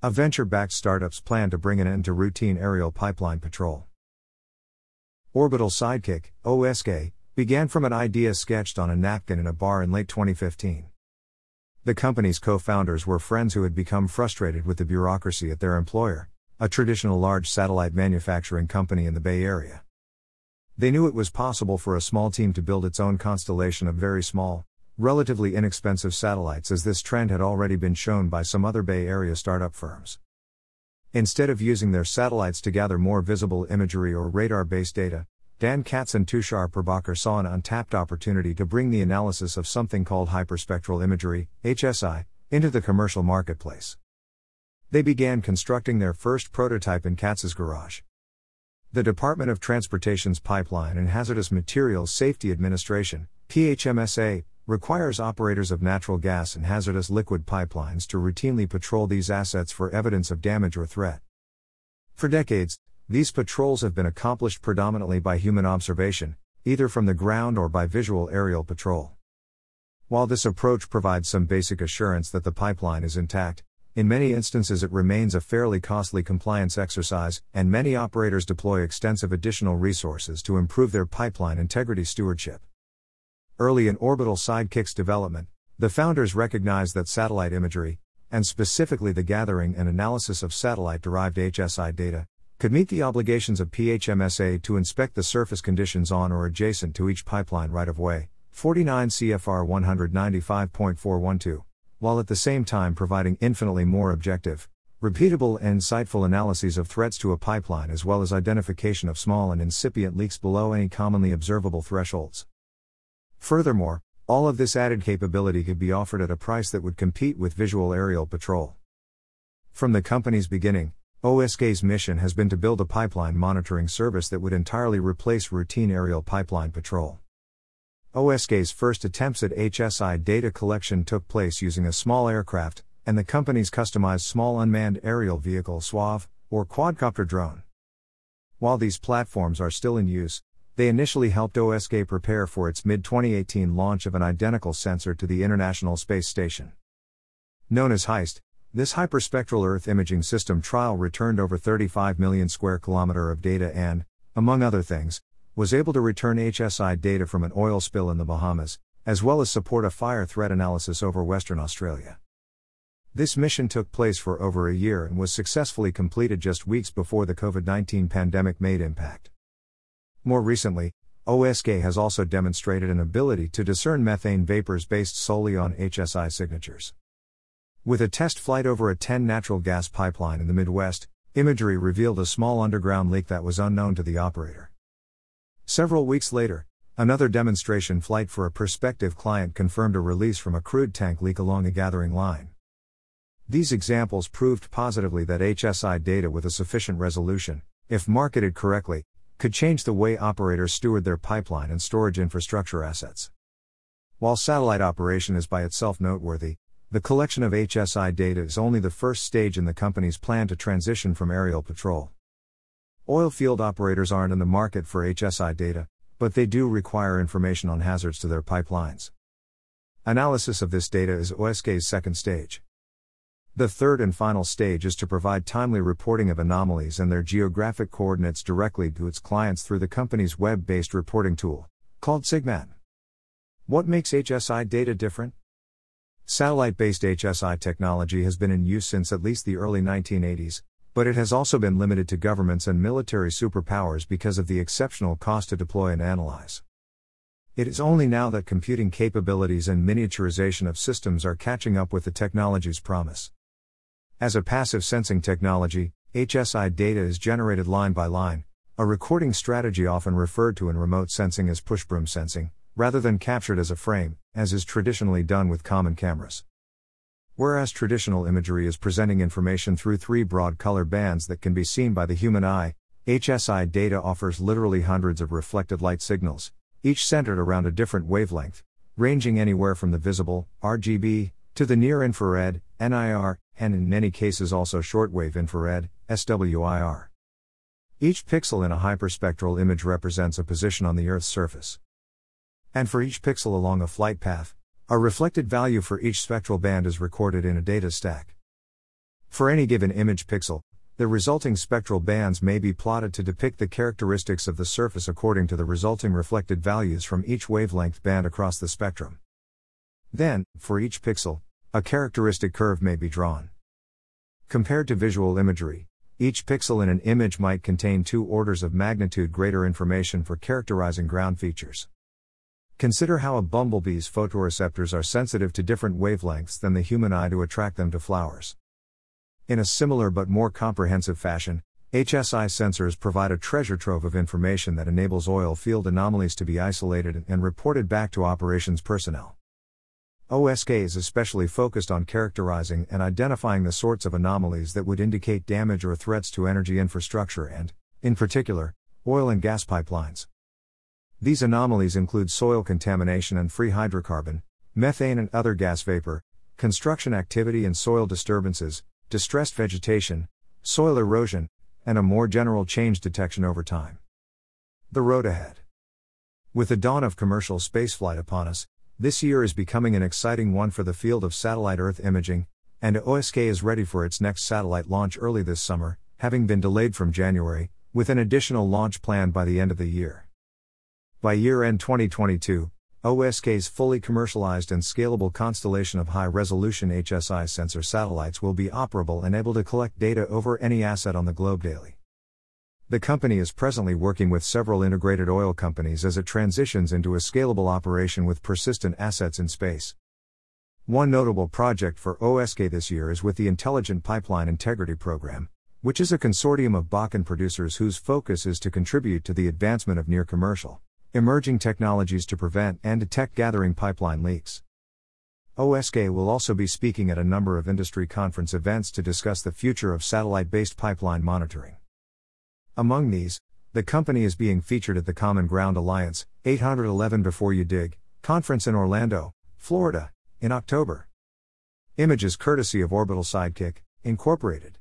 A venture backed startup's plan to bring an end to routine aerial pipeline patrol. Orbital Sidekick, OSK, began from an idea sketched on a napkin in a bar in late 2015. The company's co founders were friends who had become frustrated with the bureaucracy at their employer, a traditional large satellite manufacturing company in the Bay Area. They knew it was possible for a small team to build its own constellation of very small, relatively inexpensive satellites, as this trend had already been shown by some other Bay Area startup firms. Instead of using their satellites to gather more visible imagery or radar based data, Dan Katz and Tushar Prabhakar saw an untapped opportunity to bring the analysis of something called hyperspectral imagery, HSI, into the commercial marketplace. They began constructing their first prototype in Katz's garage. The Department of Transportation's Pipeline and Hazardous Materials Safety Administration, PHMSA, requires operators of natural gas and hazardous liquid pipelines to routinely patrol these assets for evidence of damage or threat. For decades, these patrols have been accomplished predominantly by human observation, either from the ground or by visual aerial patrol. While this approach provides some basic assurance that the pipeline is intact, in many instances it remains a fairly costly compliance exercise, and many operators deploy extensive additional resources to improve their pipeline integrity stewardship. Early in Orbital Sidekick's development, the founders recognized that satellite imagery, and specifically the gathering and analysis of satellite derived HSI data, could meet the obligations of PHMSA to inspect the surface conditions on or adjacent to each pipeline right of way, 49 CFR 195.412, while at the same time providing infinitely more objective, repeatable, and insightful analyses of threats to a pipeline as well as identification of small and incipient leaks below any commonly observable thresholds. Furthermore, all of this added capability could be offered at a price that would compete with visual aerial patrol. From the company's beginning, OSK's mission has been to build a pipeline monitoring service that would entirely replace routine aerial pipeline patrol. OSK's first attempts at HSI data collection took place using a small aircraft, and the company's customized small unmanned aerial vehicle SWAV, or quadcopter drone. While these platforms are still in use, they initially helped OSK prepare for its mid 2018 launch of an identical sensor to the International Space Station. Known as HEIST, this hyperspectral Earth imaging system trial returned over 35 million square kilometer of data and, among other things, was able to return HSI data from an oil spill in the Bahamas, as well as support a fire threat analysis over Western Australia. This mission took place for over a year and was successfully completed just weeks before the COVID 19 pandemic made impact. More recently, OSK has also demonstrated an ability to discern methane vapors based solely on HSI signatures. With a test flight over a 10 natural gas pipeline in the Midwest, imagery revealed a small underground leak that was unknown to the operator. Several weeks later, another demonstration flight for a prospective client confirmed a release from a crude tank leak along a gathering line. These examples proved positively that HSI data with a sufficient resolution, if marketed correctly, could change the way operators steward their pipeline and storage infrastructure assets. While satellite operation is by itself noteworthy, the collection of HSI data is only the first stage in the company's plan to transition from aerial patrol. Oil field operators aren't in the market for HSI data, but they do require information on hazards to their pipelines. Analysis of this data is OSK's second stage. The third and final stage is to provide timely reporting of anomalies and their geographic coordinates directly to its clients through the company's web based reporting tool, called SIGMAT. What makes HSI data different? Satellite based HSI technology has been in use since at least the early 1980s, but it has also been limited to governments and military superpowers because of the exceptional cost to deploy and analyze. It is only now that computing capabilities and miniaturization of systems are catching up with the technology's promise. As a passive sensing technology, HSI data is generated line by line, a recording strategy often referred to in remote sensing as pushbroom sensing, rather than captured as a frame, as is traditionally done with common cameras. Whereas traditional imagery is presenting information through three broad color bands that can be seen by the human eye, HSI data offers literally hundreds of reflected light signals, each centered around a different wavelength, ranging anywhere from the visible, RGB, to the near infrared, NIR, and in many cases also shortwave infrared, SWIR. Each pixel in a hyperspectral image represents a position on the Earth's surface. And for each pixel along a flight path, a reflected value for each spectral band is recorded in a data stack. For any given image pixel, the resulting spectral bands may be plotted to depict the characteristics of the surface according to the resulting reflected values from each wavelength band across the spectrum. Then, for each pixel, a characteristic curve may be drawn. Compared to visual imagery, each pixel in an image might contain two orders of magnitude greater information for characterizing ground features. Consider how a bumblebee's photoreceptors are sensitive to different wavelengths than the human eye to attract them to flowers. In a similar but more comprehensive fashion, HSI sensors provide a treasure trove of information that enables oil field anomalies to be isolated and reported back to operations personnel. OSK is especially focused on characterizing and identifying the sorts of anomalies that would indicate damage or threats to energy infrastructure and, in particular, oil and gas pipelines. These anomalies include soil contamination and free hydrocarbon, methane and other gas vapor, construction activity and soil disturbances, distressed vegetation, soil erosion, and a more general change detection over time. The road ahead. With the dawn of commercial spaceflight upon us, this year is becoming an exciting one for the field of satellite Earth imaging, and OSK is ready for its next satellite launch early this summer, having been delayed from January, with an additional launch planned by the end of the year. By year end 2022, OSK's fully commercialized and scalable constellation of high resolution HSI sensor satellites will be operable and able to collect data over any asset on the globe daily. The company is presently working with several integrated oil companies as it transitions into a scalable operation with persistent assets in space. One notable project for OSK this year is with the Intelligent Pipeline Integrity Program, which is a consortium of Bakken producers whose focus is to contribute to the advancement of near commercial Emerging technologies to prevent and detect gathering pipeline leaks. OSK will also be speaking at a number of industry conference events to discuss the future of satellite based pipeline monitoring. Among these, the company is being featured at the Common Ground Alliance 811 Before You Dig conference in Orlando, Florida, in October. Images courtesy of Orbital Sidekick, Incorporated.